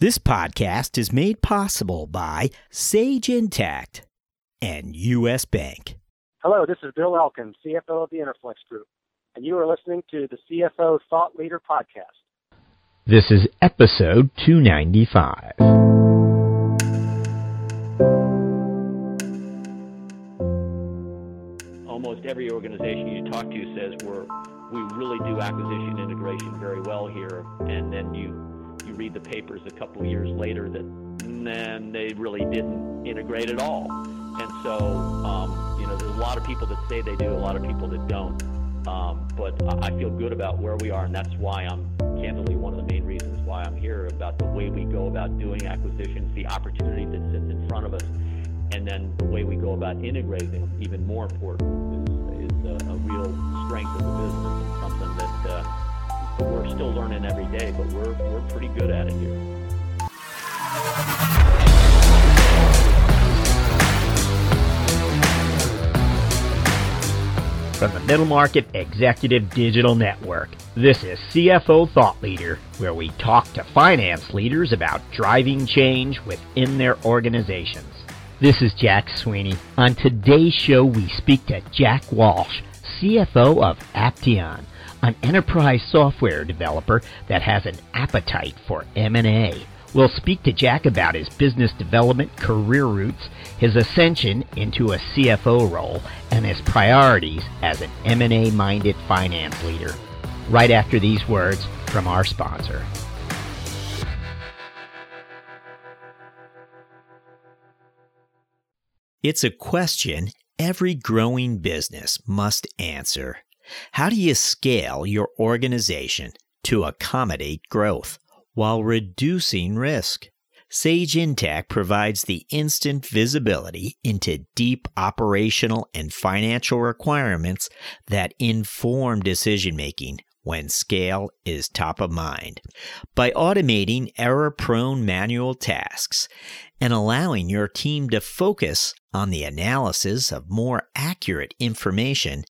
This podcast is made possible by Sage Intacct and U.S. Bank. Hello, this is Bill Elkin, CFO of the Interflex Group, and you are listening to the CFO Thought Leader Podcast. This is episode 295. Almost every organization you talk to says we're we really do acquisition integration very well here, and then you you read the papers a couple of years later that then they really didn't integrate at all. And so, um, you know, there's a lot of people that say they do, a lot of people that don't. Um, but I feel good about where we are, and that's why I'm candidly one of the main reasons why I'm here about the way we go about doing acquisitions, the opportunity that sits in front of us, and then the way we go about integrating. Even more important is, is a, a real strength of the business we're still learning every day, but we're, we're pretty good at it here. From the Middle Market Executive Digital Network, this is CFO Thought Leader, where we talk to finance leaders about driving change within their organizations. This is Jack Sweeney. On today's show, we speak to Jack Walsh, CFO of Aptean an enterprise software developer that has an appetite for M&A. We'll speak to Jack about his business development career roots, his ascension into a CFO role, and his priorities as an M&A minded finance leader. Right after these words from our sponsor. It's a question every growing business must answer. How do you scale your organization to accommodate growth while reducing risk? Sage Intacct provides the instant visibility into deep operational and financial requirements that inform decision making when scale is top of mind. By automating error prone manual tasks and allowing your team to focus on the analysis of more accurate information,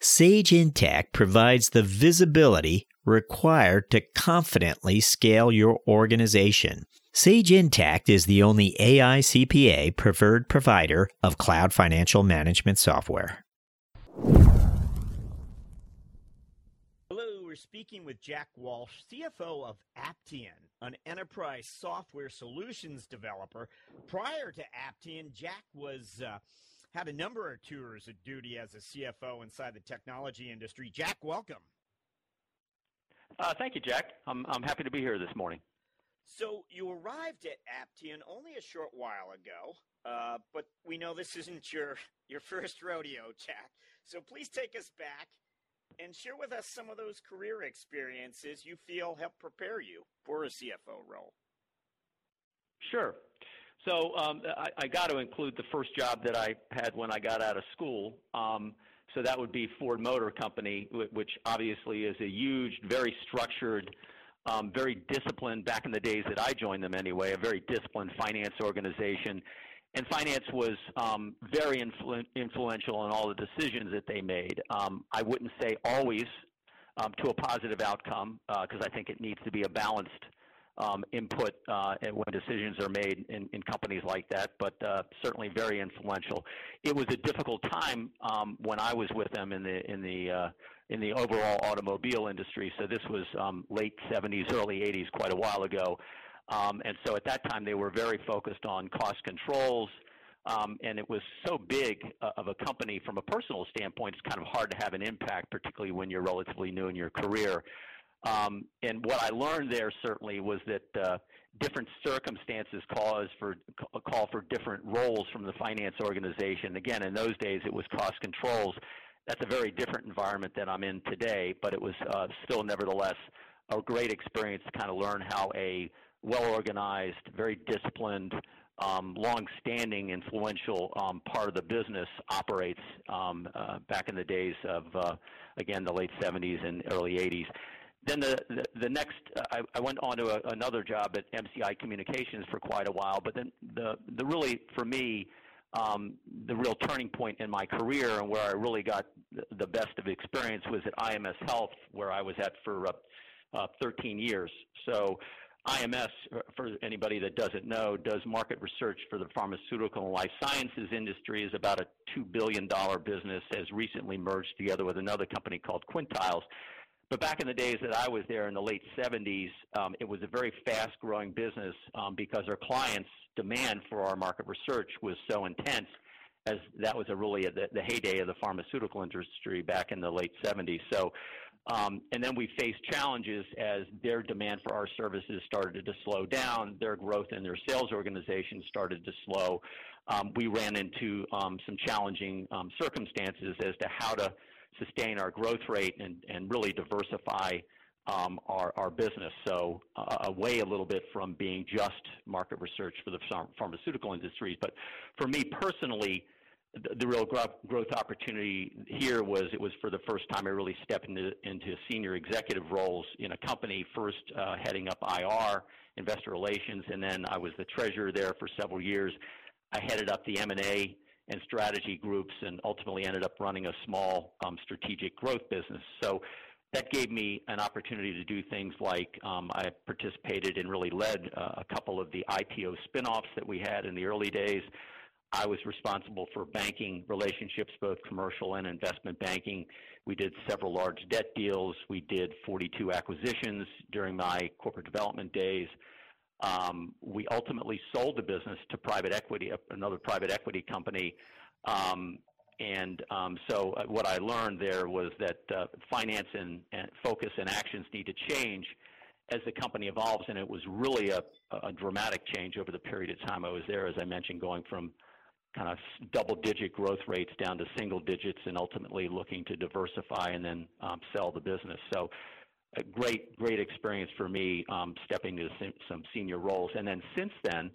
Sage Intacct provides the visibility required to confidently scale your organization. Sage Intacct is the only AICPA preferred provider of cloud financial management software. Hello, we're speaking with Jack Walsh, CFO of Aptean, an enterprise software solutions developer. Prior to Aptean, Jack was uh, had a number of tours of duty as a CFO inside the technology industry. Jack, welcome. Uh, thank you, Jack. I'm, I'm happy to be here this morning. So you arrived at Aptean only a short while ago, uh, but we know this isn't your your first rodeo, Jack. So please take us back and share with us some of those career experiences you feel help prepare you for a CFO role. Sure. So um, I, I got to include the first job that I had when I got out of school. Um, so that would be Ford Motor Company, which obviously is a huge, very structured, um, very disciplined, back in the days that I joined them anyway, a very disciplined finance organization. And finance was um, very influ- influential in all the decisions that they made. Um, I wouldn't say always um, to a positive outcome, because uh, I think it needs to be a balanced um, input uh, when decisions are made in, in companies like that, but uh, certainly very influential. It was a difficult time um, when I was with them in the in the uh, in the overall automobile industry. So this was um, late 70s, early 80s, quite a while ago. Um, and so at that time, they were very focused on cost controls. Um, and it was so big uh, of a company from a personal standpoint, it's kind of hard to have an impact, particularly when you're relatively new in your career. Um, and what I learned there certainly was that uh, different circumstances cause for call for different roles from the finance organization. Again, in those days, it was cost controls. That's a very different environment than I'm in today, but it was uh, still nevertheless a great experience to kind of learn how a well-organized, very disciplined, um, long-standing, influential um, part of the business operates um, uh, back in the days of, uh, again, the late 70s and early 80s then the, the, the next, uh, I, I went on to a, another job at MCI Communications for quite a while. But then the, the really, for me, um, the real turning point in my career and where I really got the best of experience was at IMS Health, where I was at for uh, uh, 13 years. So IMS, uh, for anybody that doesn't know, does market research for the pharmaceutical and life sciences industry. is about a $2 billion business, has recently merged together with another company called Quintiles. But back in the days that I was there in the late 70s, um, it was a very fast-growing business um, because our clients' demand for our market research was so intense as that was a really a, the, the heyday of the pharmaceutical industry back in the late 70s. So um, and then we faced challenges as their demand for our services started to slow down, their growth in their sales organization started to slow. Um, we ran into um, some challenging um, circumstances as to how to sustain our growth rate and, and really diversify um, our, our business. So uh, away a little bit from being just market research for the pharmaceutical industries. But for me personally, the real growth opportunity here was it was for the first time I really stepped into, into senior executive roles in a company, first uh, heading up IR, investor relations, and then I was the treasurer there for several years. I headed up the M&A and strategy groups and ultimately ended up running a small um, strategic growth business. So that gave me an opportunity to do things like um, I participated and really led uh, a couple of the IPO spinoffs that we had in the early days. I was responsible for banking relationships, both commercial and investment banking. We did several large debt deals. We did 42 acquisitions during my corporate development days. Um, we ultimately sold the business to private equity, another private equity company. Um, and um, so uh, what I learned there was that uh, finance and, and, focus and actions need to change as the company evolves. And it was really a, a dramatic change over the period of time I was there, as I mentioned, going from kind of double-digit growth rates down to single digits and ultimately looking to diversify and then um, sell the business. So a great, great experience for me um, stepping into some senior roles. And then since then,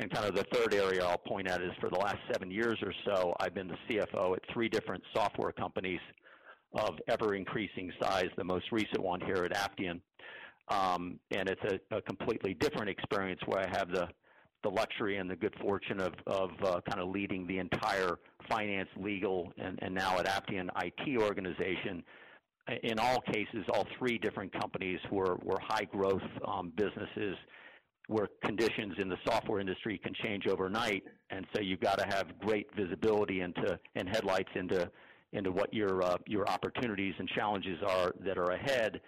and kind of the third area I'll point out is for the last seven years or so, I've been the CFO at three different software companies of ever-increasing size, the most recent one here at Aptean. Um, and it's a, a completely different experience where I have the the luxury and the good fortune of, of uh, kind of leading the entire finance, legal, and, and now at Aptean IT organization. In all cases, all three different companies were, were high growth um, businesses where conditions in the software industry can change overnight, and so you've got to have great visibility into and headlights into into what your uh, your opportunities and challenges are that are ahead.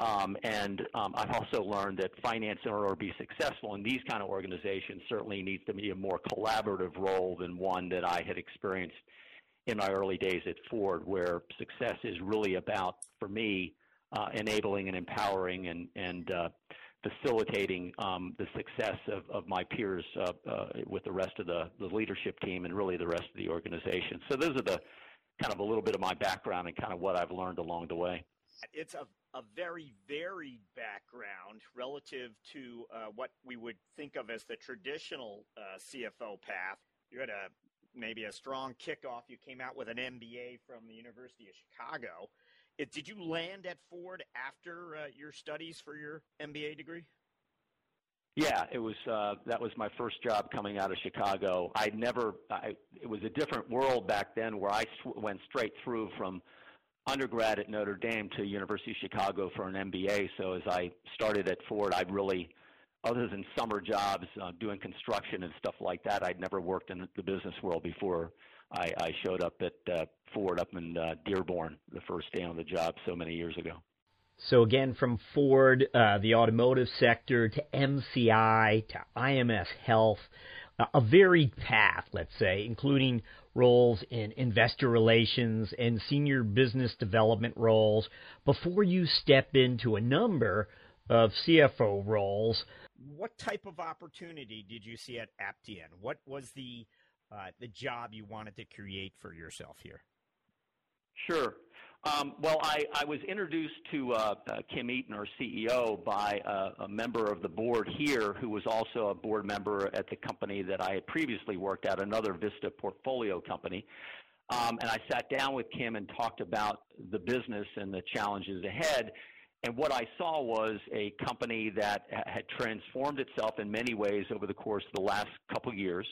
Um, and um, I've also learned that finance, in order to be successful in these kind of organizations, certainly needs to be a more collaborative role than one that I had experienced in my early days at Ford, where success is really about, for me, uh, enabling and empowering and, and uh, facilitating um, the success of, of my peers uh, uh with the rest of the, the leadership team and really the rest of the organization. So those are the kind of a little bit of my background and kind of what I've learned along the way. It's a a very varied background relative to uh, what we would think of as the traditional uh, CFO path. You had a maybe a strong kickoff. You came out with an MBA from the University of Chicago. It, did you land at Ford after uh, your studies for your MBA degree? Yeah, it was. Uh, that was my first job coming out of Chicago. I never. I, it was a different world back then, where I sw- went straight through from undergrad at Notre Dame to University of Chicago for an MBA. So as I started at Ford, I really, other than summer jobs, uh, doing construction and stuff like that, I'd never worked in the business world before. I, I showed up at uh, Ford up in uh, Dearborn the first day on the job so many years ago. So again, from Ford, uh, the automotive sector, to MCI, to IMS Health, uh, a varied path, let's say, including roles in investor relations and senior business development roles before you step into a number of CFO roles. What type of opportunity did you see at Aptean? What was the uh, the job you wanted to create for yourself here? Sure. Um, well, I, I, was introduced to uh, uh, Kim Eaton, our CEO, by a member of the board here who was also a board member at the company that I had previously worked at, another Vista portfolio company. Um, and I sat down with Kim and talked about the business and the challenges ahead. And what I saw was a company that had transformed itself in many ways over the course of the last couple of years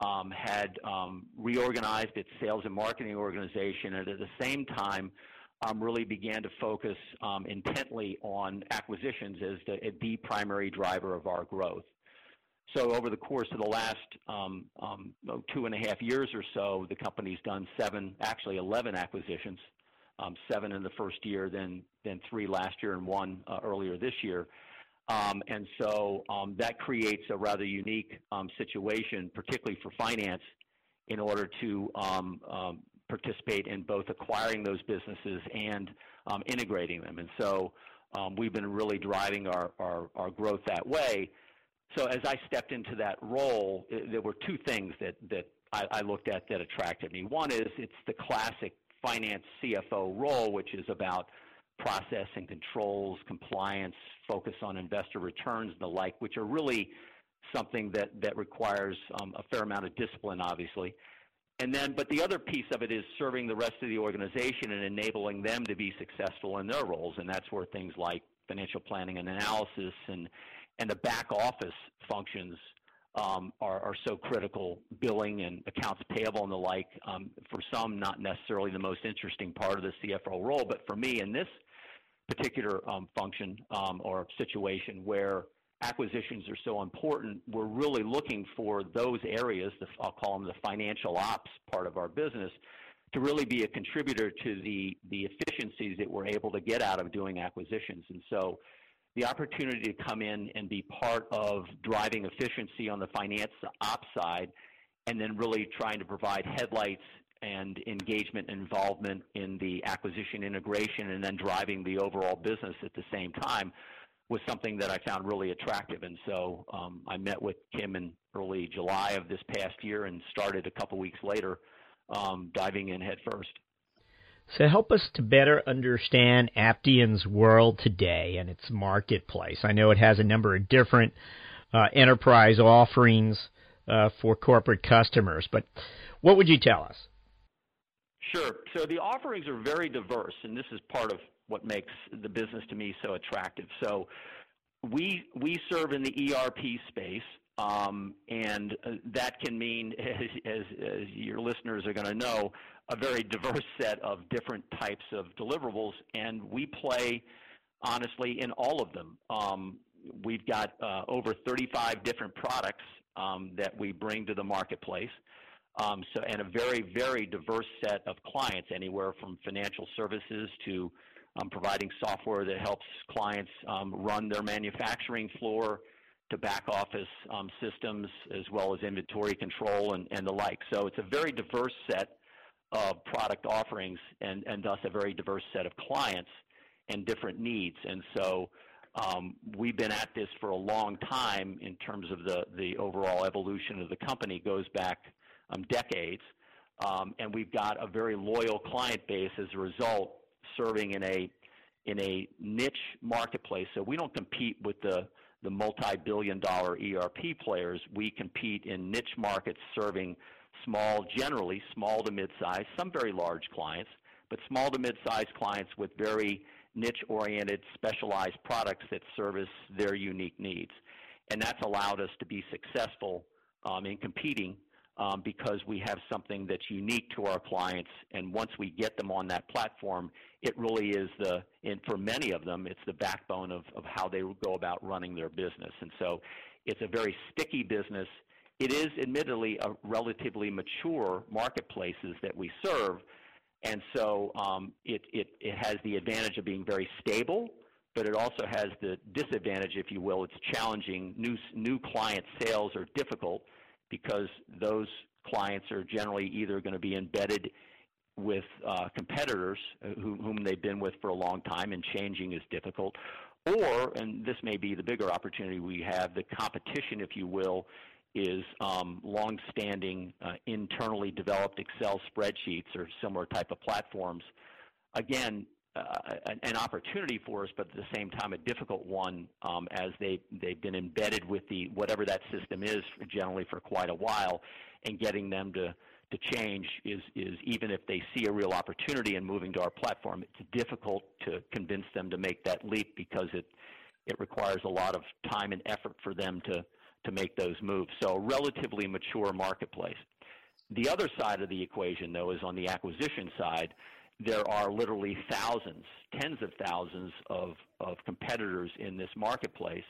um, had um, reorganized its sales and marketing organization, and at the same time um, really began to focus um, intently on acquisitions as the, the, primary driver of our growth. So over the course of the last um, um two and a half years or so, the company's done seven, actually 11 acquisitions, um, seven in the first year, then then three last year and one uh, earlier this year. Um, and so that creates a rather unique situation, particularly for finance, in order to um, um, participate in both acquiring those businesses and um, integrating them. And so um, we've been really driving our, our, our, growth that way. So as I stepped into that role, it, there were two things that, that I, I looked at that attracted me. One is it's the classic finance CFO role, which is about process and controls, compliance, focus on investor returns and the like, which are really something that, that requires um, a fair amount of discipline, obviously. And then, but the other piece of it is serving the rest of the organization and enabling them to be successful in their roles. And that's where things like financial planning and analysis and, and the back office functions um, are, are, so critical, billing and accounts payable and the like. Um, for some, not necessarily the most interesting part of the CFO role, but for me in this particular um, function um, or situation where acquisitions are so important, we're really looking for those areas, the, I'll call them the financial ops part of our business, to really be a contributor to the, the efficiencies that we're able to get out of doing acquisitions. And so the opportunity to come in and be part of driving efficiency on the finance ops side and then really trying to provide headlights and engagement and involvement in the acquisition integration and then driving the overall business at the same time was something that I found really attractive. And so um, I met with Kim in early July of this past year and started a couple weeks later um, diving in headfirst. So help us to better understand Aptean's world today and its marketplace. I know it has a number of different uh, enterprise offerings uh, for corporate customers, but what would you tell us? Sure. So the offerings are very diverse, and this is part of what makes the business to me so attractive. So we we serve in the ERP space, um, and uh, that can mean, as, as, as your listeners are going to know, a very diverse set of different types of deliverables, and we play honestly in all of them. Um, we've got uh, over 35 different products um, that we bring to the marketplace. Um, so, and a very, very diverse set of clients, anywhere from financial services to um, providing software that helps clients um, run their manufacturing floor to back office um, systems as well as inventory control and, and the like. So it's a very diverse set of product offerings and, and thus a very diverse set of clients and different needs. And so um, we've been at this for a long time in terms of the, the overall evolution of the company goes back um, decades. Um, and we've got a very loyal client base as a result serving in a in a niche marketplace. So we don't compete with the the multi-billion dollar ERP players. We compete in niche markets serving small, generally small to mid-sized, some very large clients, but small to mid-sized clients with very niche-oriented, specialized products that service their unique needs. And that's allowed us to be successful um, in competing um, because we have something that's unique to our clients. And once we get them on that platform, it really is the, and for many of them, it's the backbone of, of how they go about running their business. And so it's a very sticky business. It is admittedly a relatively mature marketplaces that we serve. And so um, it, it, it has the advantage of being very stable, but it also has the disadvantage, if you will. It's challenging. New, new client sales are difficult because those clients are generally either going to be embedded with uh, competitors who, whom they've been with for a long time and changing is difficult. Or, and this may be the bigger opportunity we have, the competition, if you will, is um, long-standing uh, internally developed Excel spreadsheets or similar type of platforms. Again, uh, an opportunity for us, but at the same time a difficult one um, as they they've been embedded with the whatever that system is generally for quite a while, and getting them to to change is is even if they see a real opportunity in moving to our platform, it's difficult to convince them to make that leap because it it requires a lot of time and effort for them to to make those moves. So a relatively mature marketplace. The other side of the equation, though, is on the acquisition side there are literally thousands, tens of thousands of, of competitors in this marketplace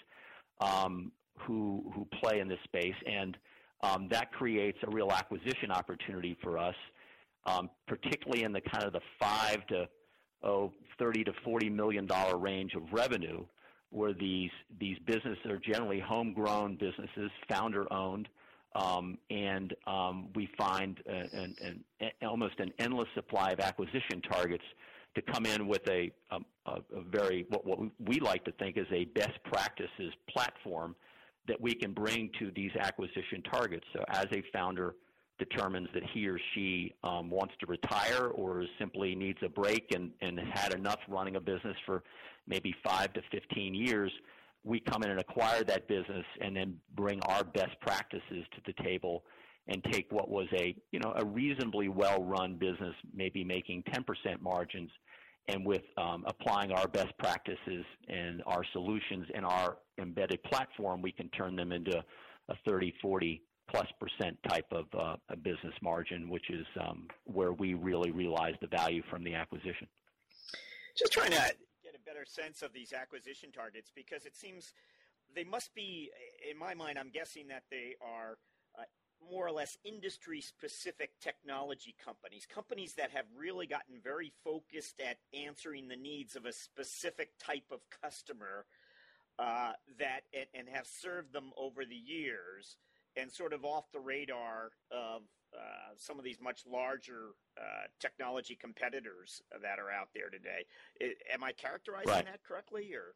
um, who, who play in this space, and um, that creates a real acquisition opportunity for us, um, particularly in the kind of the five to oh, 30 to 40 million dollar range of revenue, where these these businesses are generally homegrown businesses, founder owned, Um, um, we find an, an, an, almost an endless supply of acquisition targets to come in with a, um, a very what, we like to think is a best practices platform that we can bring to these acquisition targets. So as a founder determines that he or she um, wants to retire or simply needs a break and, and had enough running a business for maybe five to 15 years, we come in and acquire that business and then bring our best practices to the table and take what was a you know a reasonably well run business, maybe making 10% margins, and with um, applying our best practices and our solutions and our embedded platform, we can turn them into a 30, 40 plus percent type of uh, a business margin, which is um, where we really realize the value from the acquisition. Just trying to better sense of these acquisition targets because it seems they must be, in my mind, I'm guessing that they are uh, more or less industry specific technology companies, companies that have really gotten very focused at answering the needs of a specific type of customer uh, that and have served them over the years and sort of off the radar of uh, some of these much larger uh, technology competitors that are out there today. It, am I characterizing right. that correctly, or?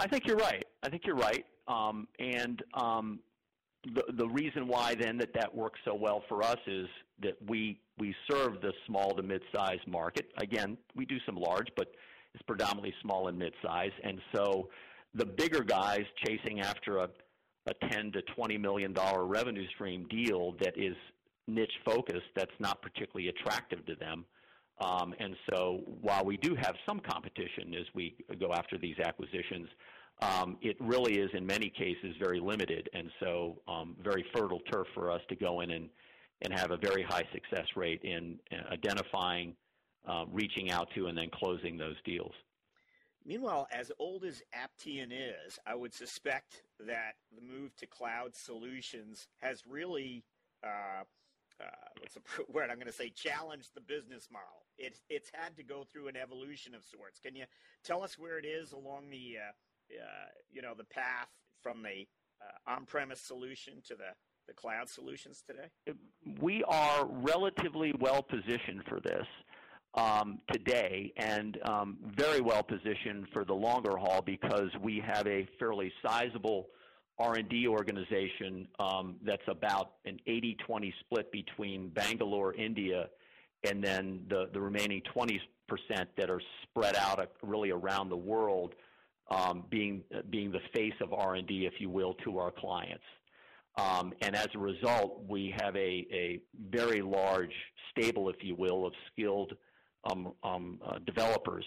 I think you're right. I think you're right. Um, and um, the the reason why then that that works so well for us is that we we serve the small to mid-sized market. Again, we do some large, but it's predominantly small and mid-size. And so the bigger guys chasing after a a 10 to 20 million dollar revenue stream deal that is niche focus that's not particularly attractive to them. Um, and so while we do have some competition as we go after these acquisitions, um, it really is in many cases very limited and so um, very fertile turf for us to go in and, and have a very high success rate in uh, identifying, uh, reaching out to, and then closing those deals. Meanwhile, as old as Aptean is, I would suspect that the move to cloud solutions has really uh, uh, what's the word I'm going to say, challenge the business model. It's it's had to go through an evolution of sorts. Can you tell us where it is along the uh, uh, you know the path from the uh, on-premise solution to the the cloud solutions today? We are relatively well positioned for this. Um, today and um, very well positioned for the longer haul because we have a fairly sizable R&D organization um, that's about an 80-20 split between Bangalore, India, and then the, the remaining 20% that are spread out uh, really around the world, um, being being the face of R&D, if you will, to our clients. Um, and as a result, we have a, a very large stable, if you will, of skilled um, um, uh, developers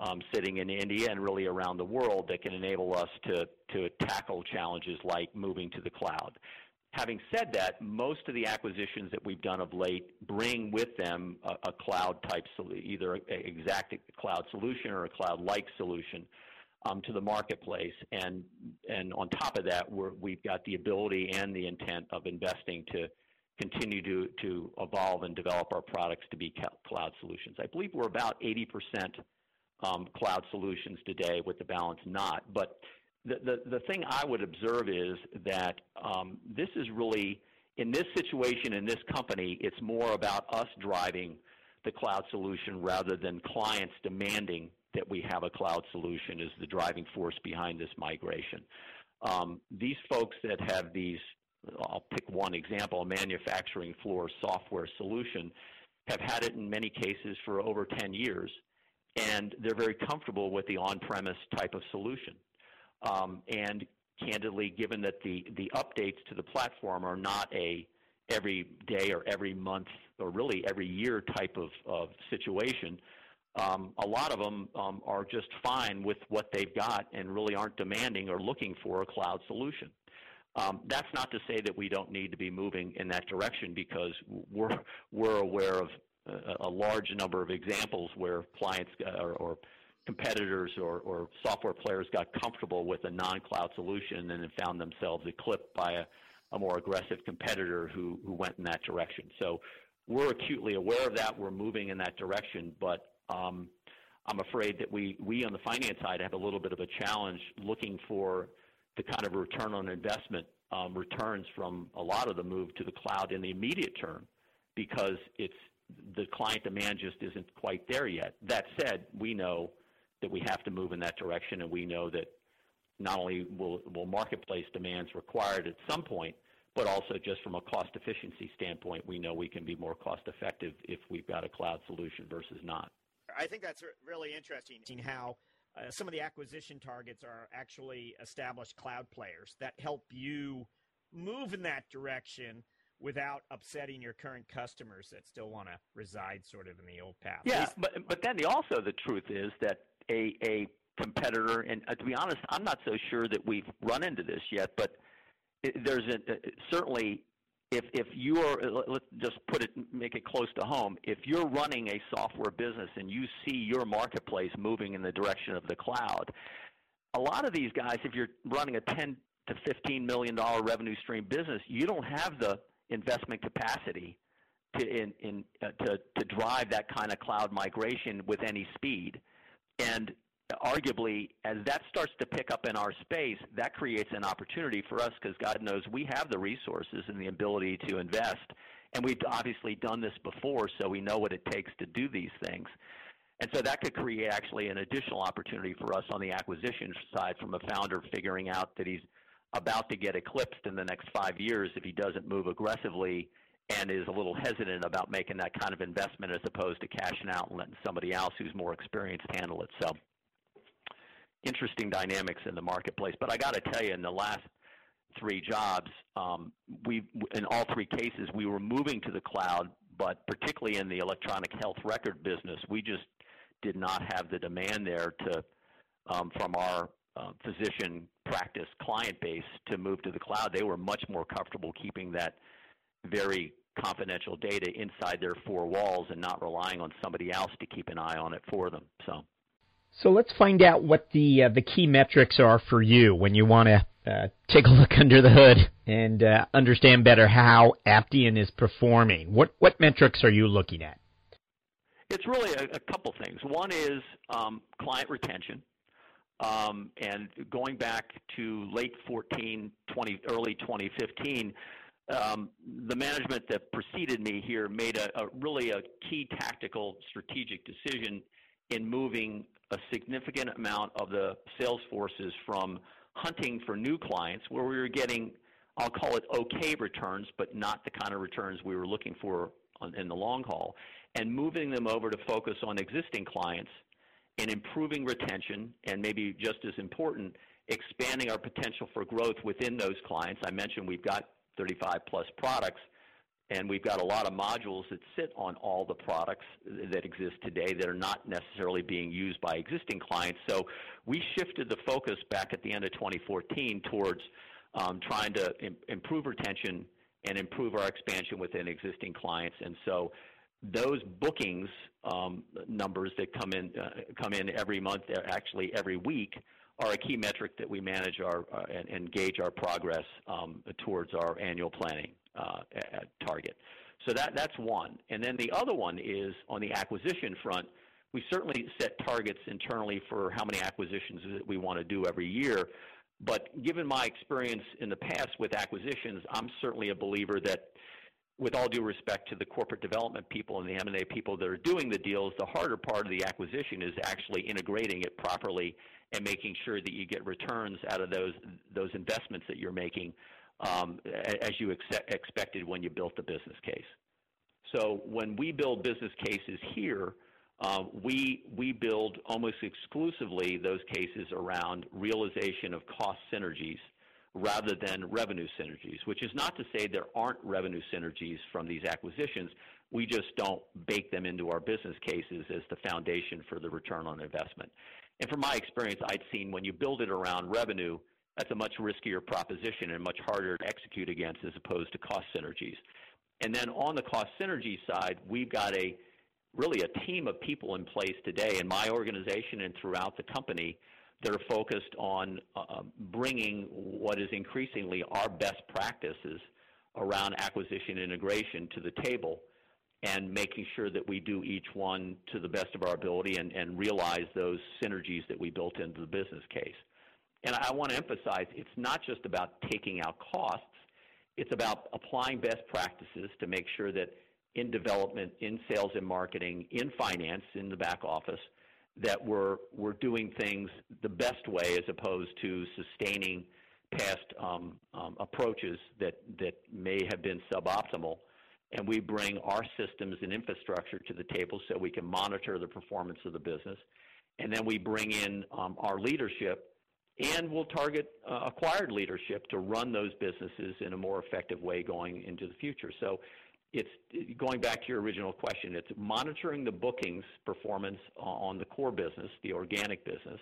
um, sitting in India and really around the world that can enable us to, to tackle challenges like moving to the cloud. Having said that, most of the acquisitions that we've done of late bring with them a, a cloud type, either an exact cloud solution or a cloud like solution. Um, to the marketplace. And and on top of that, we have got the ability and the intent of investing to continue to to evolve and develop our products to be cloud solutions. I believe we're about 80 percent um, cloud solutions today with the balance not. But the, the, the thing I would observe is that um, this is really, in this situation, in this company, it's more about us driving the cloud solution rather than clients demanding that we have a cloud solution is the driving force behind this migration. Um, these folks that have these, I'll pick one example, a manufacturing floor software solution, have had it in many cases for over 10 years and they're very comfortable with the on-premise type of solution. Um, and candidly, given that the, the updates to the platform are not a every day or every month or really every year type of, of situation, um, a lot of them um, are just fine with what they've got and really aren't demanding or looking for a cloud solution. Um, that's not to say that we don't need to be moving in that direction because we're we're aware of a, large number of examples where clients or, or competitors or, or, software players got comfortable with a non-cloud solution and then found themselves eclipsed by a, a more aggressive competitor who, who went in that direction. So we're acutely aware of that. We're moving in that direction, but um, I'm afraid that we, we on the finance side have a little bit of a challenge looking for the kind of return on investment um, returns from a lot of the move to the cloud in the immediate term because it's the client demand just isn't quite there yet. That said, we know that we have to move in that direction, and we know that not only will, will marketplace demands required at some point, but also just from a cost efficiency standpoint, we know we can be more cost effective if we've got a cloud solution versus not. I think that's really interesting how uh, some of the acquisition targets are actually established cloud players that help you move in that direction without upsetting your current customers that still want to reside sort of in the old path. Yeah, but but then the, also the truth is that a a competitor, and uh, to be honest, I'm not so sure that we've run into this yet, but it, there's a, uh, certainly if if you're let's just put it make it close to home if you're running a software business and you see your marketplace moving in the direction of the cloud a lot of these guys if you're running a 10 to 15 million dollar revenue stream business you don't have the investment capacity to in, in uh, to to drive that kind of cloud migration with any speed and arguably, as that starts to pick up in our space, that creates an opportunity for us because God knows we have the resources and the ability to invest. And we've obviously done this before, so we know what it takes to do these things. And so that could create actually an additional opportunity for us on the acquisition side from a founder figuring out that he's about to get eclipsed in the next five years if he doesn't move aggressively and is a little hesitant about making that kind of investment as opposed to cashing out and letting somebody else who's more experienced handle it. So interesting dynamics in the marketplace. But I got to tell you, in the last three jobs, um, we in all three cases we were moving to the cloud, but particularly in the electronic health record business, we just did not have the demand there to um, from our uh, physician practice client base to move to the cloud. They were much more comfortable keeping that very confidential data inside their four walls and not relying on somebody else to keep an eye on it for them. So. So let's find out what the uh, the key metrics are for you when you want to uh, take a look under the hood and uh, understand better how Aptean is performing. What what metrics are you looking at? It's really a, a couple things. One is um, client retention, um, and going back to late 14, 20, early 2015. Um, the management that preceded me here made a, a really a key tactical strategic decision in moving a significant amount of the sales forces from hunting for new clients where we were getting, I'll call it okay returns, but not the kind of returns we were looking for on, in the long haul, and moving them over to focus on existing clients and improving retention, and maybe just as important, expanding our potential for growth within those clients. I mentioned we've got 35 plus products and we've got a lot of modules that sit on all the products that exist today that are not necessarily being used by existing clients. So we shifted the focus back at the end of 2014 towards um, trying to Im- improve retention and improve our expansion within existing clients. And so those bookings um, numbers that come in uh, come in every month, uh, actually every week, are a key metric that we manage our uh, and, and, gauge our progress um, towards our annual planning uh, at target. So that that's one. And then the other one is on the acquisition front. We certainly set targets internally for how many acquisitions that we want to do every year. But given my experience in the past with acquisitions, I'm certainly a believer that with all due respect to the corporate development people and the M&A people that are doing the deals, the harder part of the acquisition is actually integrating it properly and making sure that you get returns out of those those investments that you're making um, as you ex- expected when you built the business case. So when we build business cases here, uh, we we build almost exclusively those cases around realization of cost synergies rather than revenue synergies, which is not to say there aren't revenue synergies from these acquisitions. We just don't bake them into our business cases as the foundation for the return on investment. And from my experience, I'd seen when you build it around revenue, that's a much riskier proposition and much harder to execute against as opposed to cost synergies. And then on the cost synergy side, we've got a really a team of people in place today in my organization and throughout the company that are focused on uh, bringing what is increasingly our best practices around acquisition integration to the table and making sure that we do each one to the best of our ability and, and realize those synergies that we built into the business case. And I want to emphasize it's not just about taking out costs, it's about applying best practices to make sure that in development, in sales and marketing, in finance, in the back office, that we're, we're doing things the best way as opposed to sustaining past um, um, approaches that, that may have been suboptimal. And we bring our systems and infrastructure to the table so we can monitor the performance of the business. And then we bring in um, our leadership and we'll target uh, acquired leadership to run those businesses in a more effective way going into the future. So it's going back to your original question, it's monitoring the bookings performance on the core business, the organic business,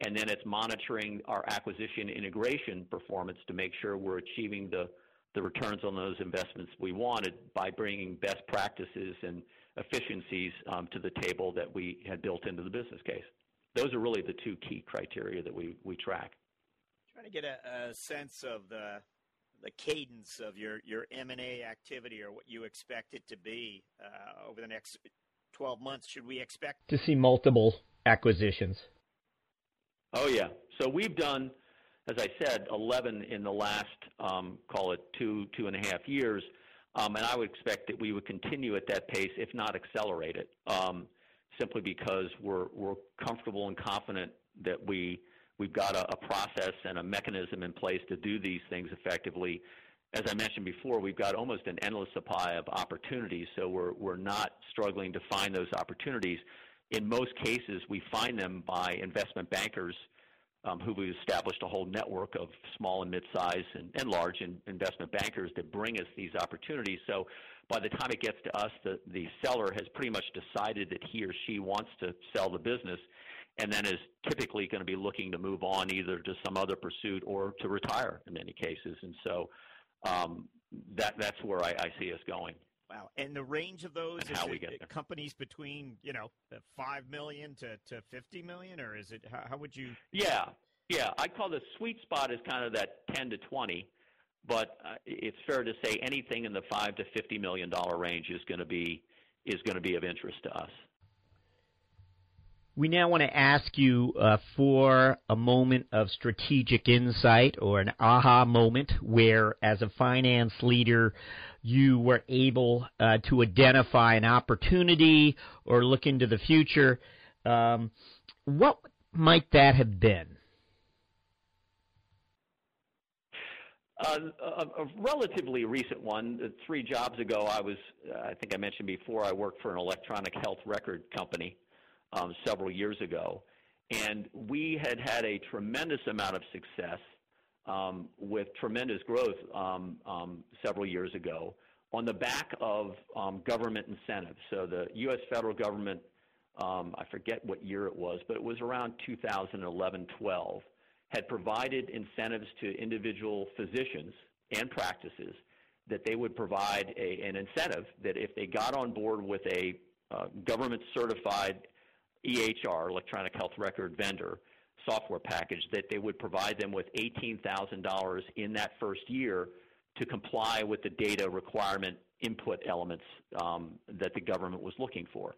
and then it's monitoring our acquisition integration performance to make sure we're achieving the, the returns on those investments we wanted by bringing best practices and efficiencies um, to the table that we had built into the business case those are really the two key criteria that we, track. Trying to get a sense of the the cadence of your your M and A activity or what you expect it to be uh, over the next twelve months. Should we expect to see multiple acquisitions? Oh yeah. So we've done, as I said, eleven in the last um, call it two two and a half years, um, and I would expect that we would continue at that pace, if not accelerate it. Um, simply because we're we're comfortable and confident that we we've got a, a process and a mechanism in place to do these things effectively. As I mentioned before, we've got almost an endless supply of opportunities, so we're we're not struggling to find those opportunities. In most cases, we find them by investment bankers um, who we've established a whole network of small and mid-sized and, and large in, investment bankers that bring us these opportunities. So by the time it gets to us, the, the seller has pretty much decided that he or she wants to sell the business and then is typically going to be looking to move on either to some other pursuit or to retire in many cases. And so um, that, that's where I, I see us going. Wow. And the range of those is how we get there. companies between, you know, 5 million to, to 50 million or is it how, how would you Yeah. Yeah, I call the sweet spot is kind of that 10 to 20 but uh, it's fair to say anything in the five to fifty million dollar range is going to be is going to be of interest to us. We now want to ask you uh, for a moment of strategic insight or an aha moment where, as a finance leader, you were able uh, to identify an opportunity or look into the future. Um, what might that have been? Uh, a, a, relatively recent one. Uh, three jobs ago, I was, uh, I think I mentioned before, I worked for an electronic health record company um, several years ago. And we had had a tremendous amount of success um, with tremendous growth um, um several years ago on the back of um, government incentives. So the U.S. federal government, um, I forget what year it was, but it was around 2011 12 had provided incentives to individual physicians and practices that they would provide a, an incentive that if they got on board with a uh, government certified EHR, electronic health record vendor, software package, that they would provide them with $18,000 in that first year to comply with the data requirement input elements um, that the government was looking for.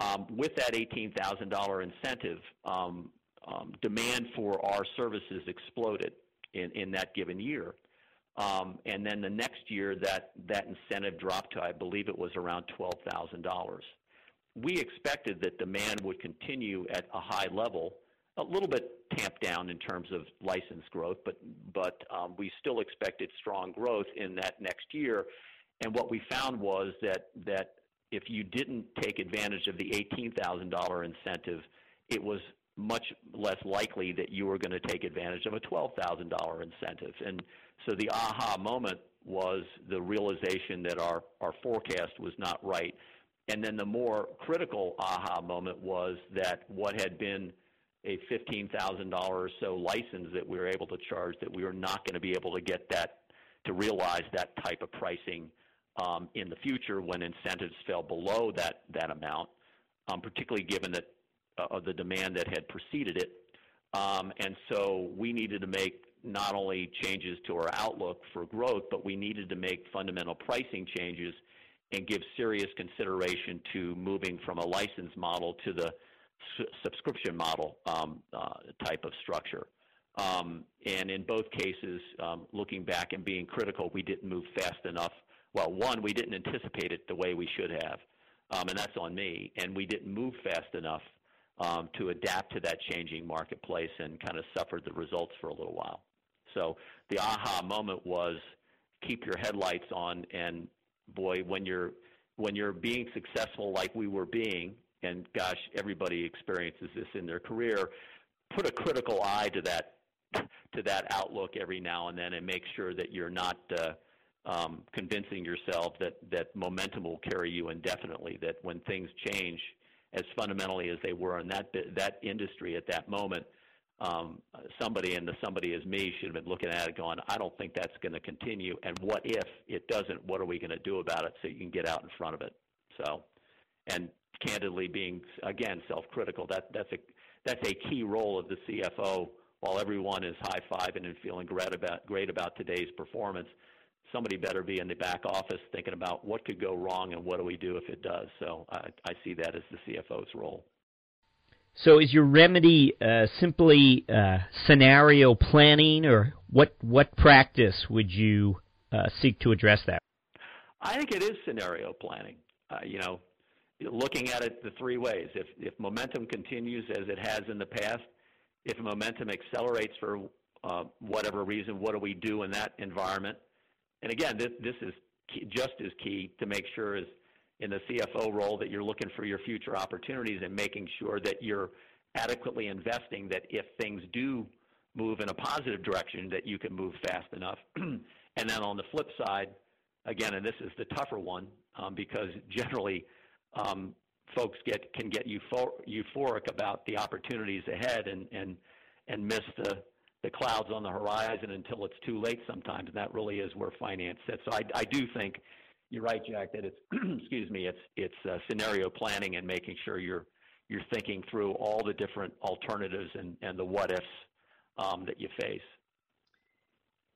Um, with that $18,000 incentive, um, um, demand for our services exploded in, in that given year. Um, and then the next year, that, that incentive dropped to, I believe it was around $12,000. We expected that demand would continue at a high level, a little bit tamped down in terms of license growth, but, um, we still expected strong growth in that next year. And what we found was that, if you didn't take advantage of the $18,000 incentive, it was much less likely that you were going to take advantage of a $12,000 incentive. And so the aha moment was the realization that our forecast was not right. And then the more critical aha moment was that what had been a $15,000 or so license that we were able to charge, that we were not going to be able to get that, to realize that type of pricing um, in the future when incentives fell below that that amount, um, particularly given that uh, the demand that had preceded it. Um, and so we needed to make not only changes to our outlook for growth, but we needed to make fundamental pricing changes and give serious consideration to moving from a license model to the su- subscription model um, uh, type of structure. Um, and in both cases, um, looking back and being critical, we didn't move fast enough. Well, one, we didn't anticipate it the way we should have, um, and that's on me. And we didn't move fast enough um, to adapt to that changing marketplace and kind of suffered the results for a little while. So the aha moment was keep your headlights on and boy, when you're when you're being successful like we were being, and gosh, everybody experiences this in their career, put a critical eye to that to that outlook every now and then, and make sure that you're not uh, um, convincing yourself that that momentum will carry you indefinitely. That when things change as fundamentally as they were in that that industry at that moment, um, somebody and the somebody as me should have been looking at it going, I don't think that's going to continue. And what if it doesn't? What are we going to do about it so you can get out in front of it? So, and candidly being again self-critical, that that's a that's a key role of the CFO. While everyone is high-fiving and feeling great about great about today's performance, somebody better be in the back office thinking about what could go wrong and what do we do if it does. So I, I see that as the CFO's role. So is your remedy uh, simply uh, scenario planning, or what what practice would you uh, seek to address that? I think it is scenario planning. Uh, you know, looking at it the three ways. If if momentum continues as it has in the past, if momentum accelerates for uh, whatever reason, what do we do in that environment? And again, this this is key, just as key to make sure as in the CFO role that you're looking for your future opportunities and making sure that you're adequately investing that if things do move in a positive direction that you can move fast enough. and then on the flip side, again, and this is the tougher one um, because generally um, folks get can get euphoric about the opportunities ahead and and and miss the the clouds on the horizon until it's too late sometimes, and that really is where finance sits. So I, I do think you're right, Jack, that it's excuse me, it's it's uh, scenario planning and making sure you're you're thinking through all the different alternatives and, and the what ifs um, that you face.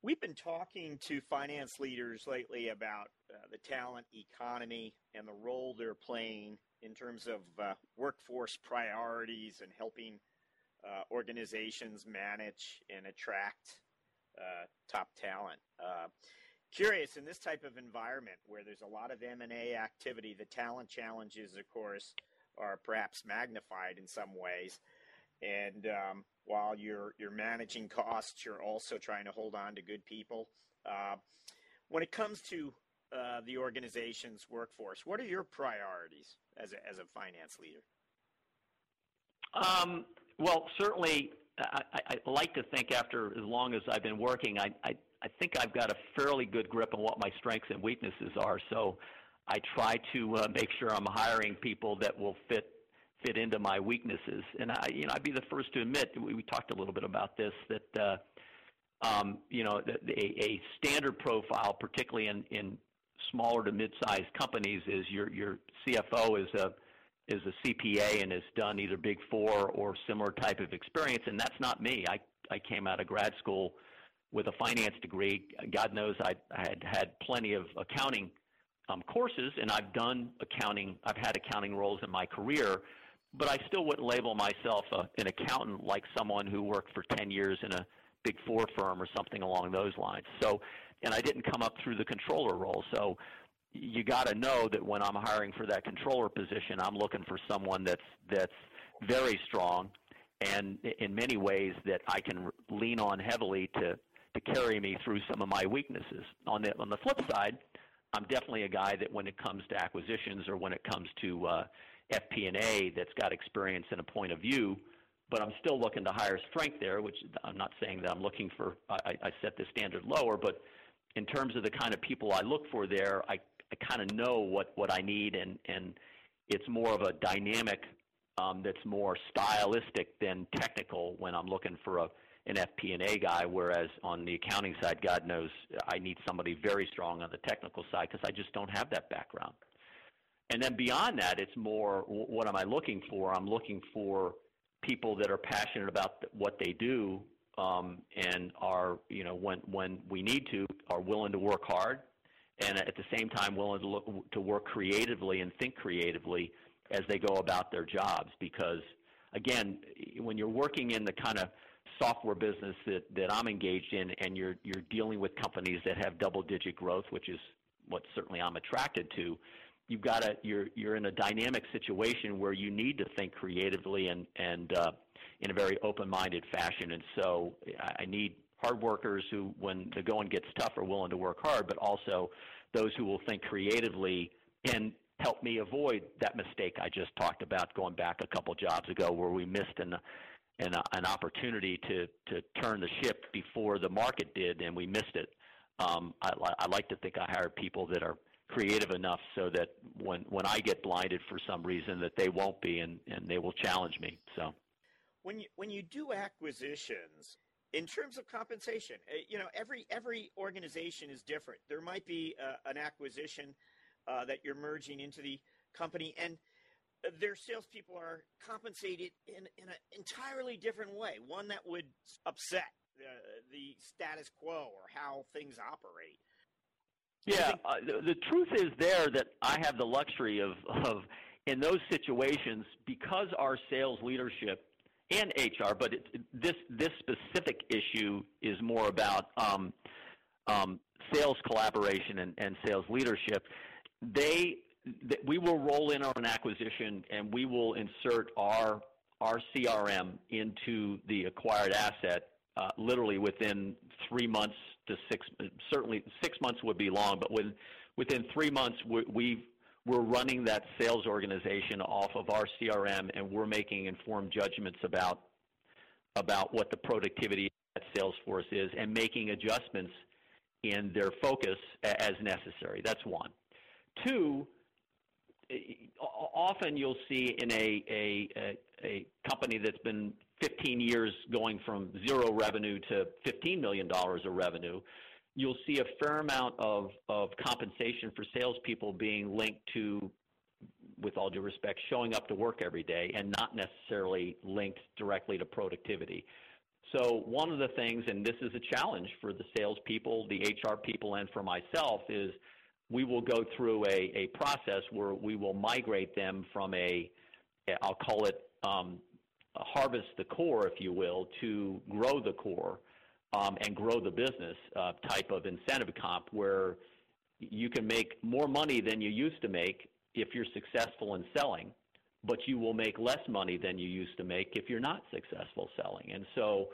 We've been talking to finance leaders lately about uh, the talent economy and the role they're playing in terms of uh, workforce priorities and helping uh, organizations manage and attract uh, top talent. Curious in this type of environment where there's a lot of M&A activity, the talent challenges, of course, are perhaps magnified in some ways. And um, while you're you're managing costs, you're also trying to hold on to good people. Uh, when it comes to uh, the organization's workforce, what are your priorities as a, as a finance leader? Um, well, certainly, I, I, like to think after as long as I've been working, I, I I think I've got a fairly good grip on what my strengths and weaknesses are. So I try to uh, make sure I'm hiring people that will fit fit into my weaknesses. And I, you know, I'd be the first to admit we, we talked a little bit about this that uh, um, you know a, a standard profile, particularly in in smaller to mid-sized companies, is your your CFO is a is a CPA and has done either Big Four or similar type of experience, and that's not me. I I came out of grad school with a finance degree. God knows I, I had had plenty of accounting um, courses, and I've done accounting. I've had accounting roles in my career, but I still wouldn't label myself a, an accountant like someone who worked for 10 years in a big four firm or something along those lines. So, and I didn't come up through the controller role. So, you got to know that when I'm hiring for that controller position, I'm looking for someone that's that's very strong, and in many ways that I can lean on heavily to to carry me through some of my weaknesses. On the on the flip side, I'm definitely a guy that when it comes to acquisitions or when it comes to uh, FP&A, that's got experience and a point of view. But I'm still looking to hire strength there, which I'm not saying that I'm looking for. I, I set the standard lower, but in terms of the kind of people I look for there, I, I kind of know what what I need, and and it's more of a dynamic um, that's more stylistic than technical when I'm looking for a an FP&A guy, whereas on the accounting side, God knows I need somebody very strong on the technical side because I just don't have that background. And then beyond that, it's more what am I looking for? I'm looking for people that are passionate about what they do um, and are, you know, when when we need to, are willing to work hard, and at the same time willing to look to work creatively and think creatively as they go about their jobs. Because again, when you're working in the kind of software business that, that I'm engaged in, and you're you're dealing with companies that have double digit growth, which is what certainly I'm attracted to. You've got to you're you're in a dynamic situation where you need to think creatively and and uh, in a very open minded fashion. And so I need hard workers who, when the going gets tough, are willing to work hard, but also those who will think creatively and help me avoid that mistake I just talked about going back a couple jobs ago where we missed an an, an opportunity to to turn the ship before the market did and we missed it. Um, I, I like to think I hire people that are creative enough so that when when I get blinded for some reason that they won't be and and they will challenge me. So when you when you do acquisitions in terms of compensation, eh, you know every every organization is different. There might be uh, an acquisition uh, that you're merging into the company, and their salespeople are compensated in, in an entirely different way, one that would upset the, the status quo or how things operate. Yeah, uh, the, the truth is there that I have the luxury of, of in those situations because our sales leadership and HR, but it, this this specific issue is more about um, um, sales collaboration and, and sales leadership. They we will roll in on an acquisition and we will insert our our CRM into the acquired asset uh, literally within three months to six. Certainly, six months would be long, but within three months, we, we we're running that sales organization off of our CRM, and we're making informed judgments about about what the productivity of that sales force is, and making adjustments in their focus as necessary. That's one. Two often you'll see in a, a, a, company that's been 15 years going from zero revenue to $15 million of revenue, you'll see a fair amount of, of compensation for salespeople being linked to, with all due respect, showing up to work every day and not necessarily linked directly to productivity. So one of the things, and this is a challenge for the salespeople, the HR people, and for myself, is – we will go through a, a process where we will migrate them from a, I'll call it um, harvest the core, if you will, to grow the core um, and grow the business uh, type of incentive comp where you can make more money than you used to make if you're successful in selling, but you will make less money than you used to make if you're not successful selling. And so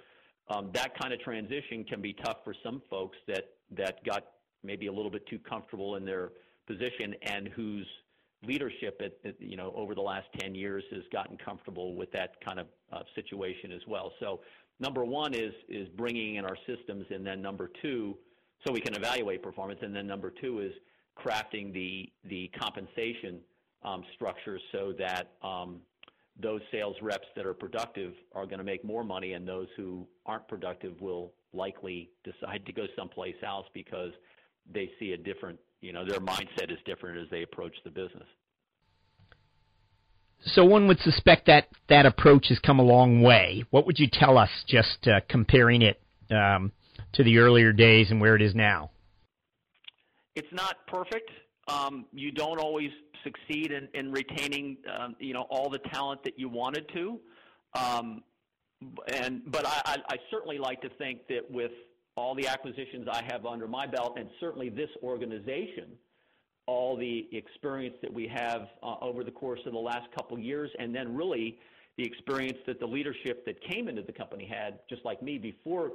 um, that kind of transition can be tough for some folks that, that got maybe a little bit too comfortable in their position and whose leadership at, at, you know over the last 10 years has gotten comfortable with that kind of uh, situation as well. So number one is is bringing in our systems, and then number two, so we can evaluate performance, and then number two is crafting the the compensation um, structure so that um, those sales reps that are productive are going to make more money, and those who aren't productive will likely decide to go someplace else because they see a different, you know, their mindset is different as they approach the business. So one would suspect that that approach has come a long way. What would you tell us, just uh, comparing it um, to the earlier days and where it is now? It's not perfect. Um, you don't always succeed in, in retaining, um, you know, all the talent that you wanted to. Um, and but I, I certainly like to think that with all the acquisitions I have under my belt, and certainly this organization, all the experience that we have uh, over the course of the last couple years, and then really the experience that the leadership that came into the company had, just like me before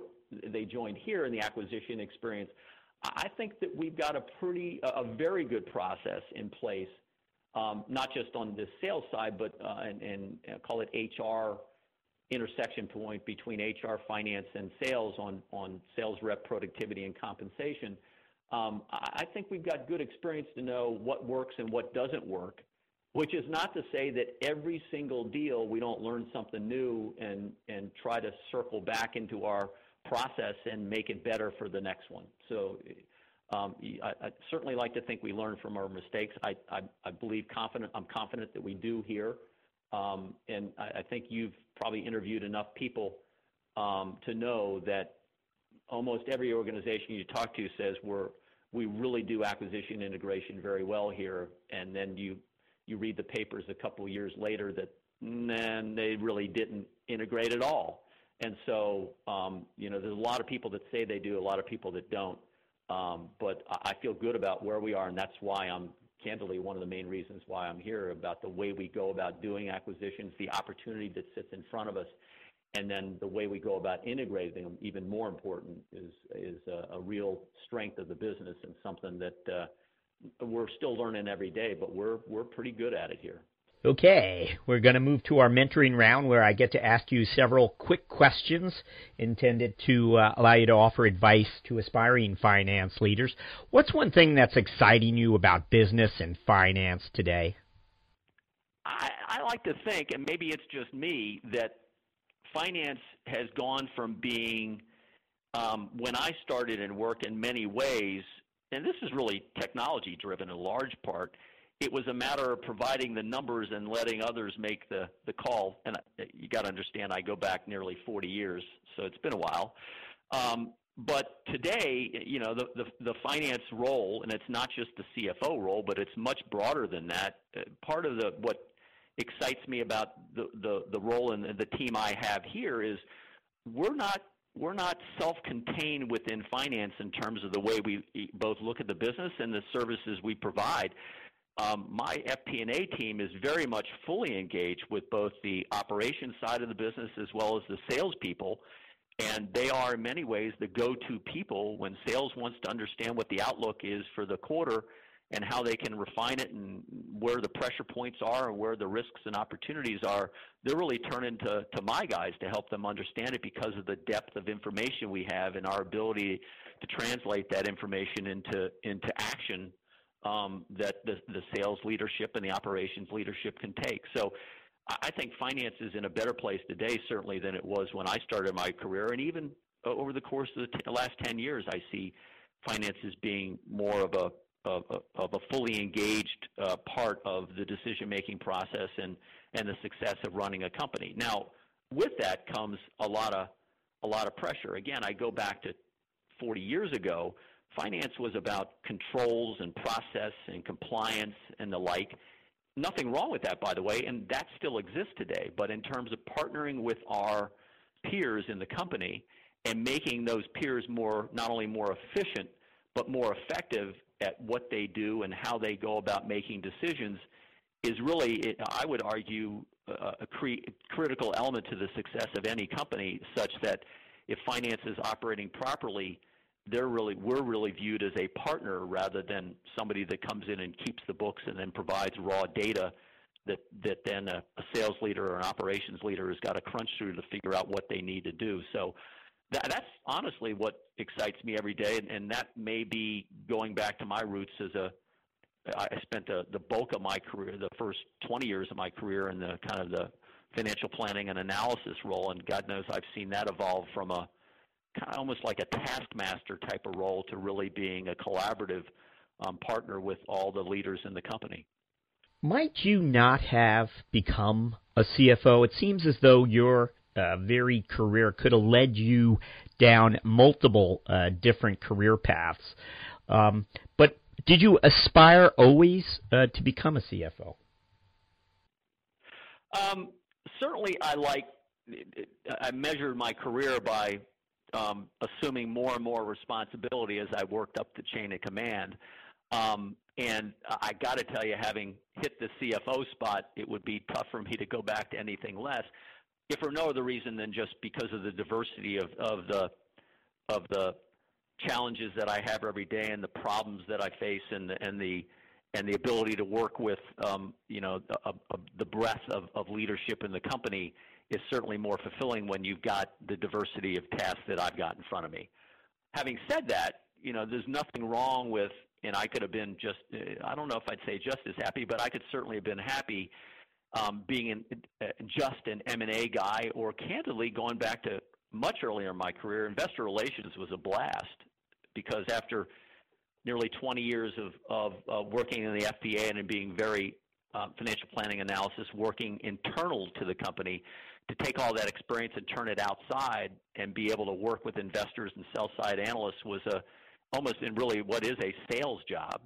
they joined here in the acquisition experience. I think that we've got a pretty, a very good process in place, um, not just on the sales side, but uh, and, and uh, call it HR intersection point between HR, finance, and sales on, on sales rep productivity and compensation, um, I think we've got good experience to know what works and what doesn't work. which is not to say that every single deal we don't learn something new and and try to circle back into our process and make it better for the next one. So um, I, I, certainly like to think we learn from our mistakes. I, I, I believe confident. I'm confident that we do here, um, and I, I, think you've probably interviewed enough people um, to know that almost every organization you talk to says we're we really do acquisition integration very well here, and then you you read the papers a couple of years later that then they really didn't integrate at all. And so, um, you know, there's a lot of people that say they do, a lot of people that don't. Um, but I feel good about where we are, and that's why I'm candidly one of the main reasons why I'm here about the way we go about doing acquisitions, the opportunity that sits in front of us, and then the way we go about integrating them. Even more important is is a, a real strength of the business and something that uh, we're still learning every day, but we're we're pretty good at it here. Okay, we're going to move to our mentoring round where I get to ask you several quick questions intended to uh, allow you to offer advice to aspiring finance leaders. What's one thing that's exciting you about business and finance today? I, I like to think, and maybe it's just me, that finance has gone from being, um, when I started and worked in many ways, and this is really technology driven in large part. It was a matter of providing the numbers and letting others make the, the call. And you got to understand, I go back nearly 40 years, so it's been a while. Um, but today, you know, the, the, the finance role, and it's not just the CFO role, but it's much broader than that. Uh, part of the what excites me about the, the, the role and the team I have here is we're not we're not self-contained within finance in terms of the way we both look at the business and the services we provide. Um, my FP&A team is very much fully engaged with both the operations side of the business as well as the salespeople, and they are in many ways the go-to people when sales wants to understand what the outlook is for the quarter and how they can refine it and where the pressure points are and where the risks and opportunities are, they're really turning to, to my guys to help them understand it because of the depth of information we have and our ability to translate that information into into action um, that the, the sales leadership and the operations leadership can take. So I think finance is in a better place today, certainly, than it was when I started my career. And even over the course of the t- last 10 years, I see finance as being more of a of, of a fully engaged uh, part of the decision making process and, and the success of running a company. Now, with that comes a lot of a lot of pressure. Again, I go back to 40 years ago. Finance was about controls and process and compliance and the like. Nothing wrong with that, by the way, and that still exists today. But in terms of partnering with our peers in the company and making those peers more not only more efficient but more effective at what they do and how they go about making decisions is really, I would argue, a critical element to the success of any company. Such that if finance is operating properly, they're really we're really viewed as a partner rather than somebody that comes in and keeps the books and then provides raw data that that then a, a sales leader or an operations leader has got to crunch through to figure out what they need to do. So that, that's honestly what excites me every day, and, and that may be going back to my roots as a. I spent a, the bulk of my career, the first 20 years of my career, in the kind of the financial planning and analysis role, and God knows I've seen that evolve from a kind of almost like a taskmaster type of role to really being a collaborative um, partner with all the leaders in the company. Might you not have become a CFO? It seems as though you're uh, varied career could have led you down multiple uh, different career paths. Um, but did you aspire always uh, to become a CFO? Um, certainly, I like. I measured my career by um, assuming more and more responsibility as I worked up the chain of command. Um, and I got to tell you, having hit the CFO spot, it would be tough for me to go back to anything less if for no other reason than just because of the diversity of, of the of the challenges that I have every day and the problems that I face and the, and the and the ability to work with um, you know a, a, the breadth of, of leadership in the company is certainly more fulfilling when you've got the diversity of tasks that I've got in front of me. Having said that, you know there's nothing wrong with and I could have been just, I don't know if I'd say just as happy, but I could certainly have been happy um, being uh, just an M&A guy or candidly going back to much earlier in my career, investor relations was a blast because after nearly 20 years of, of uh, working in the FP&A and being very uh, financial planning analysis, working internal to the company, to take all that experience and turn it outside and be able to work with investors and sell side analysts was a almost in really what is a sales job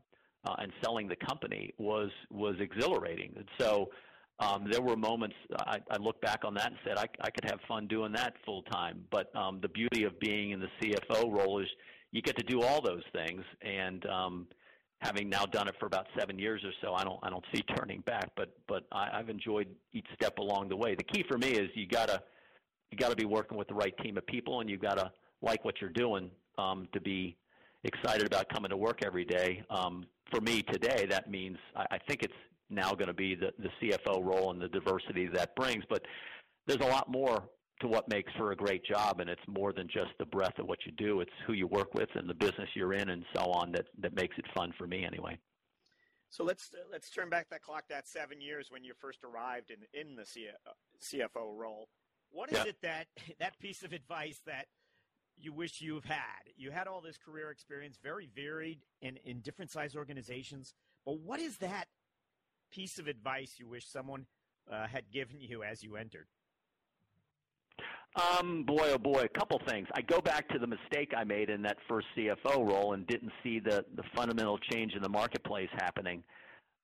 uh, and selling the company was was exhilarating. And so um, there were moments I, I look back on that and said I, I could have fun doing that full time. But um, the beauty of being in the CFO role is you get to do all those things. And um, having now done it for about seven years or so, I don't I don't see turning back. But but I, I've enjoyed each step along the way. The key for me is you gotta you gotta be working with the right team of people, and you gotta like what you're doing um, to be excited about coming to work every day. Um, for me today, that means I, I think it's now going to be the, the CFO role and the diversity that brings. But there's a lot more to what makes for a great job, and it's more than just the breadth of what you do. It's who you work with and the business you're in, and so on. That that makes it fun for me anyway. So let's let's turn back that clock that seven years when you first arrived in in the CFO role. What is yeah. it that that piece of advice that you wish you've had? You had all this career experience, very varied in in different size organizations. But what is that piece of advice you wish someone uh, had given you as you entered? Um, boy, oh boy, a couple things. I go back to the mistake I made in that first CFO role and didn't see the the fundamental change in the marketplace happening.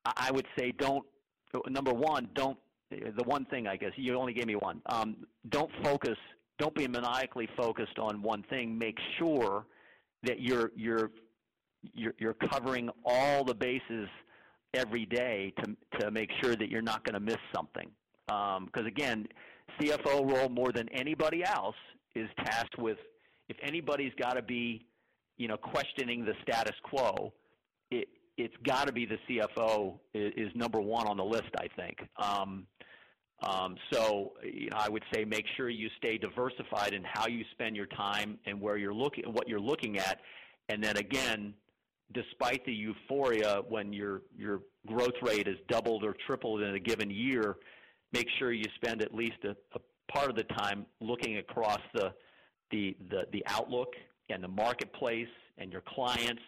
I, I would say don't. Number one, don't. The one thing I guess you only gave me one. Um, don't focus. Don't be maniacally focused on one thing. Make sure that you're you're you're, you're covering all the bases every day to to make sure that you're not going to miss something. Because um, again, CFO role more than anybody else is tasked with if anybody's got to be, you know, questioning the status quo, it it's got to be the CFO is, is, number one on the list. I think. Um, um, so, you know, I would say make sure you stay diversified in how you spend your time and where you're looking, what you're looking at, and then again, despite the euphoria when your your growth rate is doubled or tripled in a given year, make sure you spend at least a, a part of the time looking across the, the the the outlook and the marketplace and your clients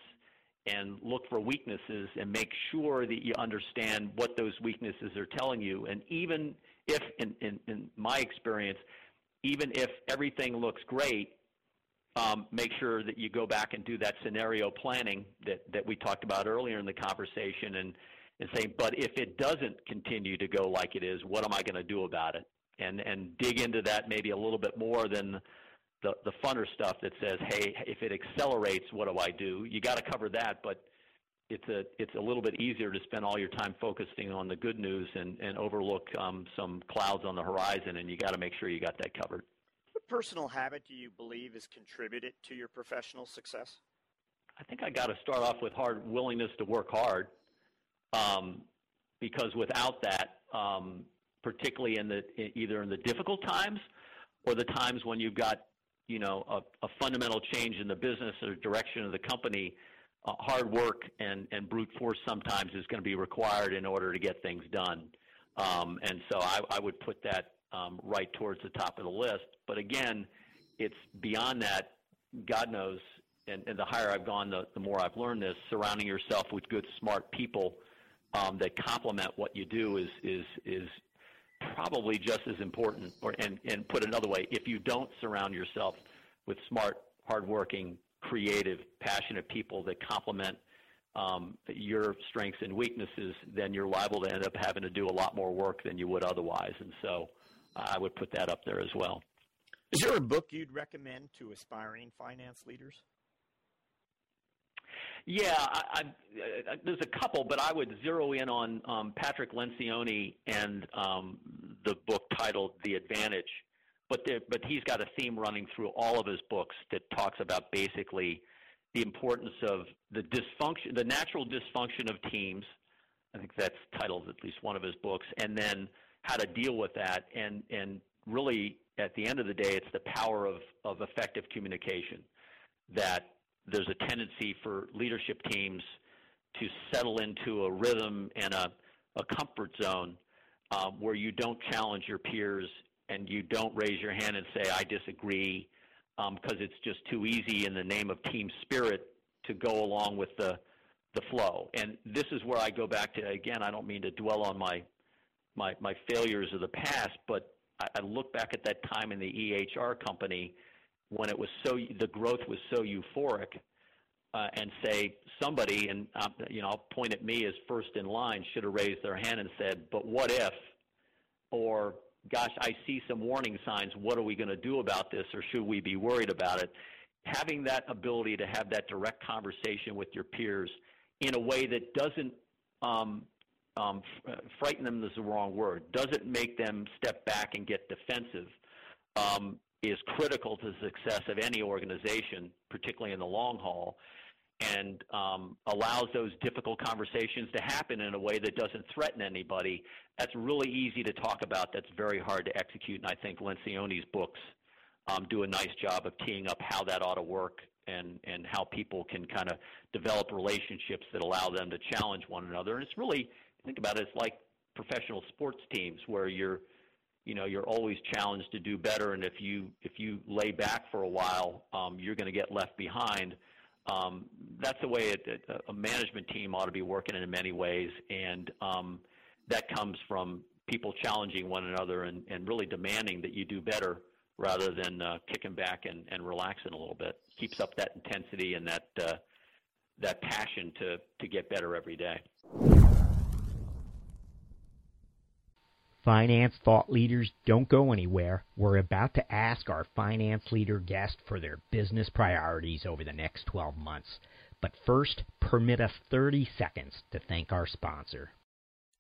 and look for weaknesses and make sure that you understand what those weaknesses are telling you. And even if, in, in, in my experience, even if everything looks great, um, make sure that you go back and do that scenario planning that, that we talked about earlier in the conversation and, and say, but if it doesn't continue to go like it is, what am I going to do about it? And, and dig into that maybe a little bit more than the, the funner stuff that says, hey, if it accelerates, what do I do? You got to cover that, but it's a it's a little bit easier to spend all your time focusing on the good news and, and overlook um, some clouds on the horizon, and you got to make sure you got that covered What personal habit do you believe has contributed to your professional success? I think I got to start off with hard willingness to work hard, because without that, um, particularly in the either in the difficult times or the times when you've got you know a, fundamental change in the business or direction of the company, uh, hard work and brute force sometimes is going to be required in order to get things done. Um, and so I, would put that um, right towards the top of the list. But again, it's beyond that. God knows, and, the higher I've gone, the, the more I've learned this. Surrounding yourself with good, smart people um, that complement what you do is is is probably just as important. Or and and put another way, if you don't surround yourself with smart, hardworking, creative, passionate people that complement um, your strengths and weaknesses, then you're liable to end up having to do a lot more work than you would otherwise. And so, I would put that up there as well. Is there a book you'd recommend to aspiring finance leaders? Yeah, I, I, I, there's a couple, but I would zero in on um, Patrick Lencioni and um, the book titled The Advantage. But the, but he's got a theme running through all of his books that talks about basically the importance of the dysfunction, the natural dysfunction of teams. I think that's titled at least one of his books, and then how to deal with that. And, and really, at the end of the day, it's the power of, of effective communication that there's a tendency for leadership teams to settle into a rhythm and a, a comfort zone um, where you don't challenge your peers and you don't raise your hand and say, I disagree, because um, it's just too easy in the name of team spirit to go along with the, the flow. And this is where I go back to, again, I don't mean to dwell on my, my, my failures of the past, but I, I look back at that time in the EHR company when it was so, the growth was so euphoric. Uh, and say somebody, and um, you know, I'll point at me as first in line, should have raised their hand and said, "But what if?" Or gosh, I see some warning signs. What are we going to do about this, or should we be worried about it? Having that ability to have that direct conversation with your peers in a way that doesn't um, um, frighten them is the wrong word, doesn't make them step back and get defensive, um, is critical to the success of any organization, particularly in the long haul and um, allows those difficult conversations to happen in a way that doesn't threaten anybody. That's really easy to talk about. That's very hard to execute. And I think Lencioni's books um, do a nice job of teeing up how that ought to work and, and how people can kind of develop relationships that allow them to challenge one another. And it's really, think about it, it's like professional sports teams where you're you know you're always challenged to do better and if you if you lay back for a while um, you're going to get left behind um, that's the way it, it, a management team ought to be working in many ways, and um, that comes from people challenging one another and, and really demanding that you do better rather than uh, kicking back and, and relaxing a little bit. Keeps up that intensity and that uh, that passion to to get better every day. Finance thought leaders don't go anywhere. We're about to ask our finance leader guest for their business priorities over the next 12 months. But first, permit us 30 seconds to thank our sponsor.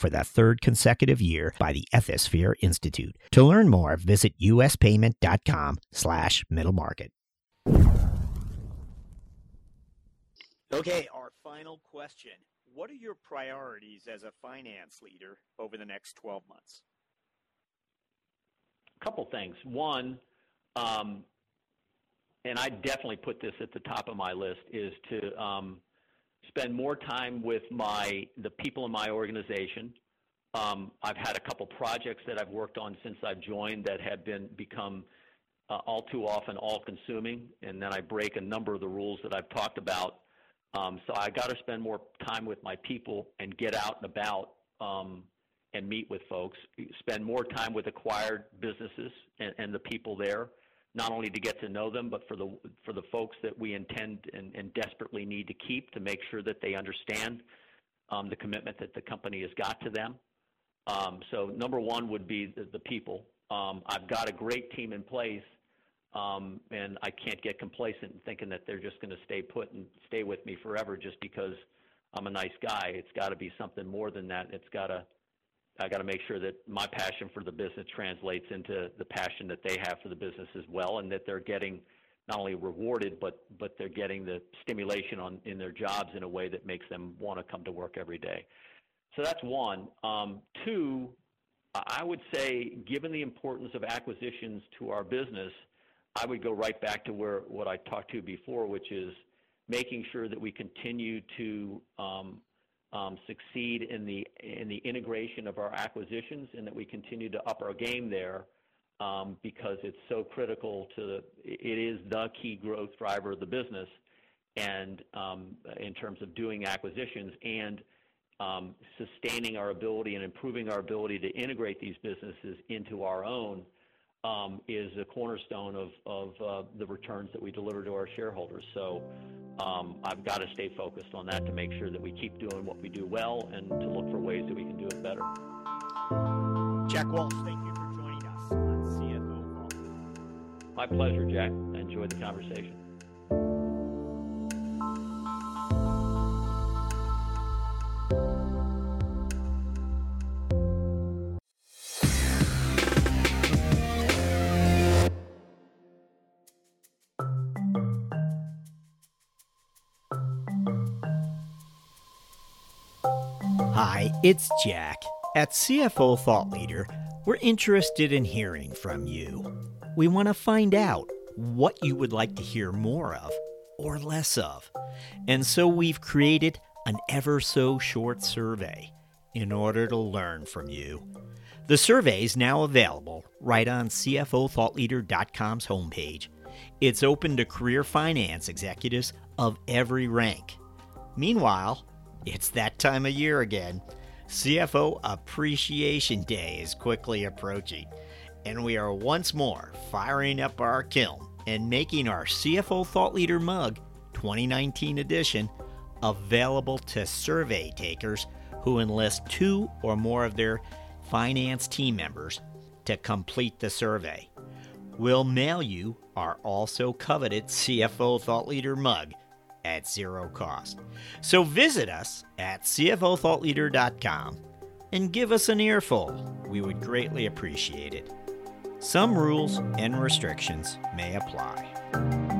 for the third consecutive year by the Ethisphere Institute. To learn more, visit uspayment.com slash middle market. Okay, our final question. What are your priorities as a finance leader over the next 12 months? A couple things. One, um, and I definitely put this at the top of my list, is to um, spend more time with my the people in my organization. Um, I've had a couple projects that I've worked on since I've joined that have been become uh, all too often all-consuming, and then I break a number of the rules that I've talked about. Um, so I got to spend more time with my people and get out and about um, and meet with folks. Spend more time with acquired businesses and, and the people there not only to get to know them, but for the for the folks that we intend and, and desperately need to keep to make sure that they understand um, the commitment that the company has got to them. Um, so number one would be the, the people. Um, I've got a great team in place, um, and I can't get complacent in thinking that they're just going to stay put and stay with me forever just because I'm a nice guy. It's got to be something more than that. It's got to I got to make sure that my passion for the business translates into the passion that they have for the business as well, and that they're getting not only rewarded but but they're getting the stimulation on in their jobs in a way that makes them want to come to work every day. So that's one. Um, two, I would say, given the importance of acquisitions to our business, I would go right back to where what I talked to before, which is making sure that we continue to um, um, succeed in the in the integration of our acquisitions, and that we continue to up our game there um, because it's so critical to the. It is the key growth driver of the business, and um, in terms of doing acquisitions and sustaining our ability and improving our ability to integrate these businesses into our own is a cornerstone of, uh, the returns that we deliver to our shareholders. So um, I've got to stay focused on that to make sure that we keep doing what we do well and to look for ways that we can do it better. Jack Walsh, thank you for joining us on CFO My pleasure, Jack. I enjoyed the conversation. It's Jack. At CFO Thought Leader, we're interested in hearing from you. We want to find out what you would like to hear more of or less of. And so we've created an ever so short survey in order to learn from you. The survey is now available right on CFOThoughtLeader.com's homepage. It's open to career finance executives of every rank. Meanwhile, it's that time of year again. CFO Appreciation Day is quickly approaching, and we are once more firing up our kiln and making our CFO Thought Leader mug 2019 edition available to survey takers who enlist two or more of their finance team members to complete the survey. We'll mail you our also coveted CFO Thought Leader mug at zero cost. So visit us at CFOThoughtLeader.com and give us an earful. We would greatly appreciate it. Some rules and restrictions may apply.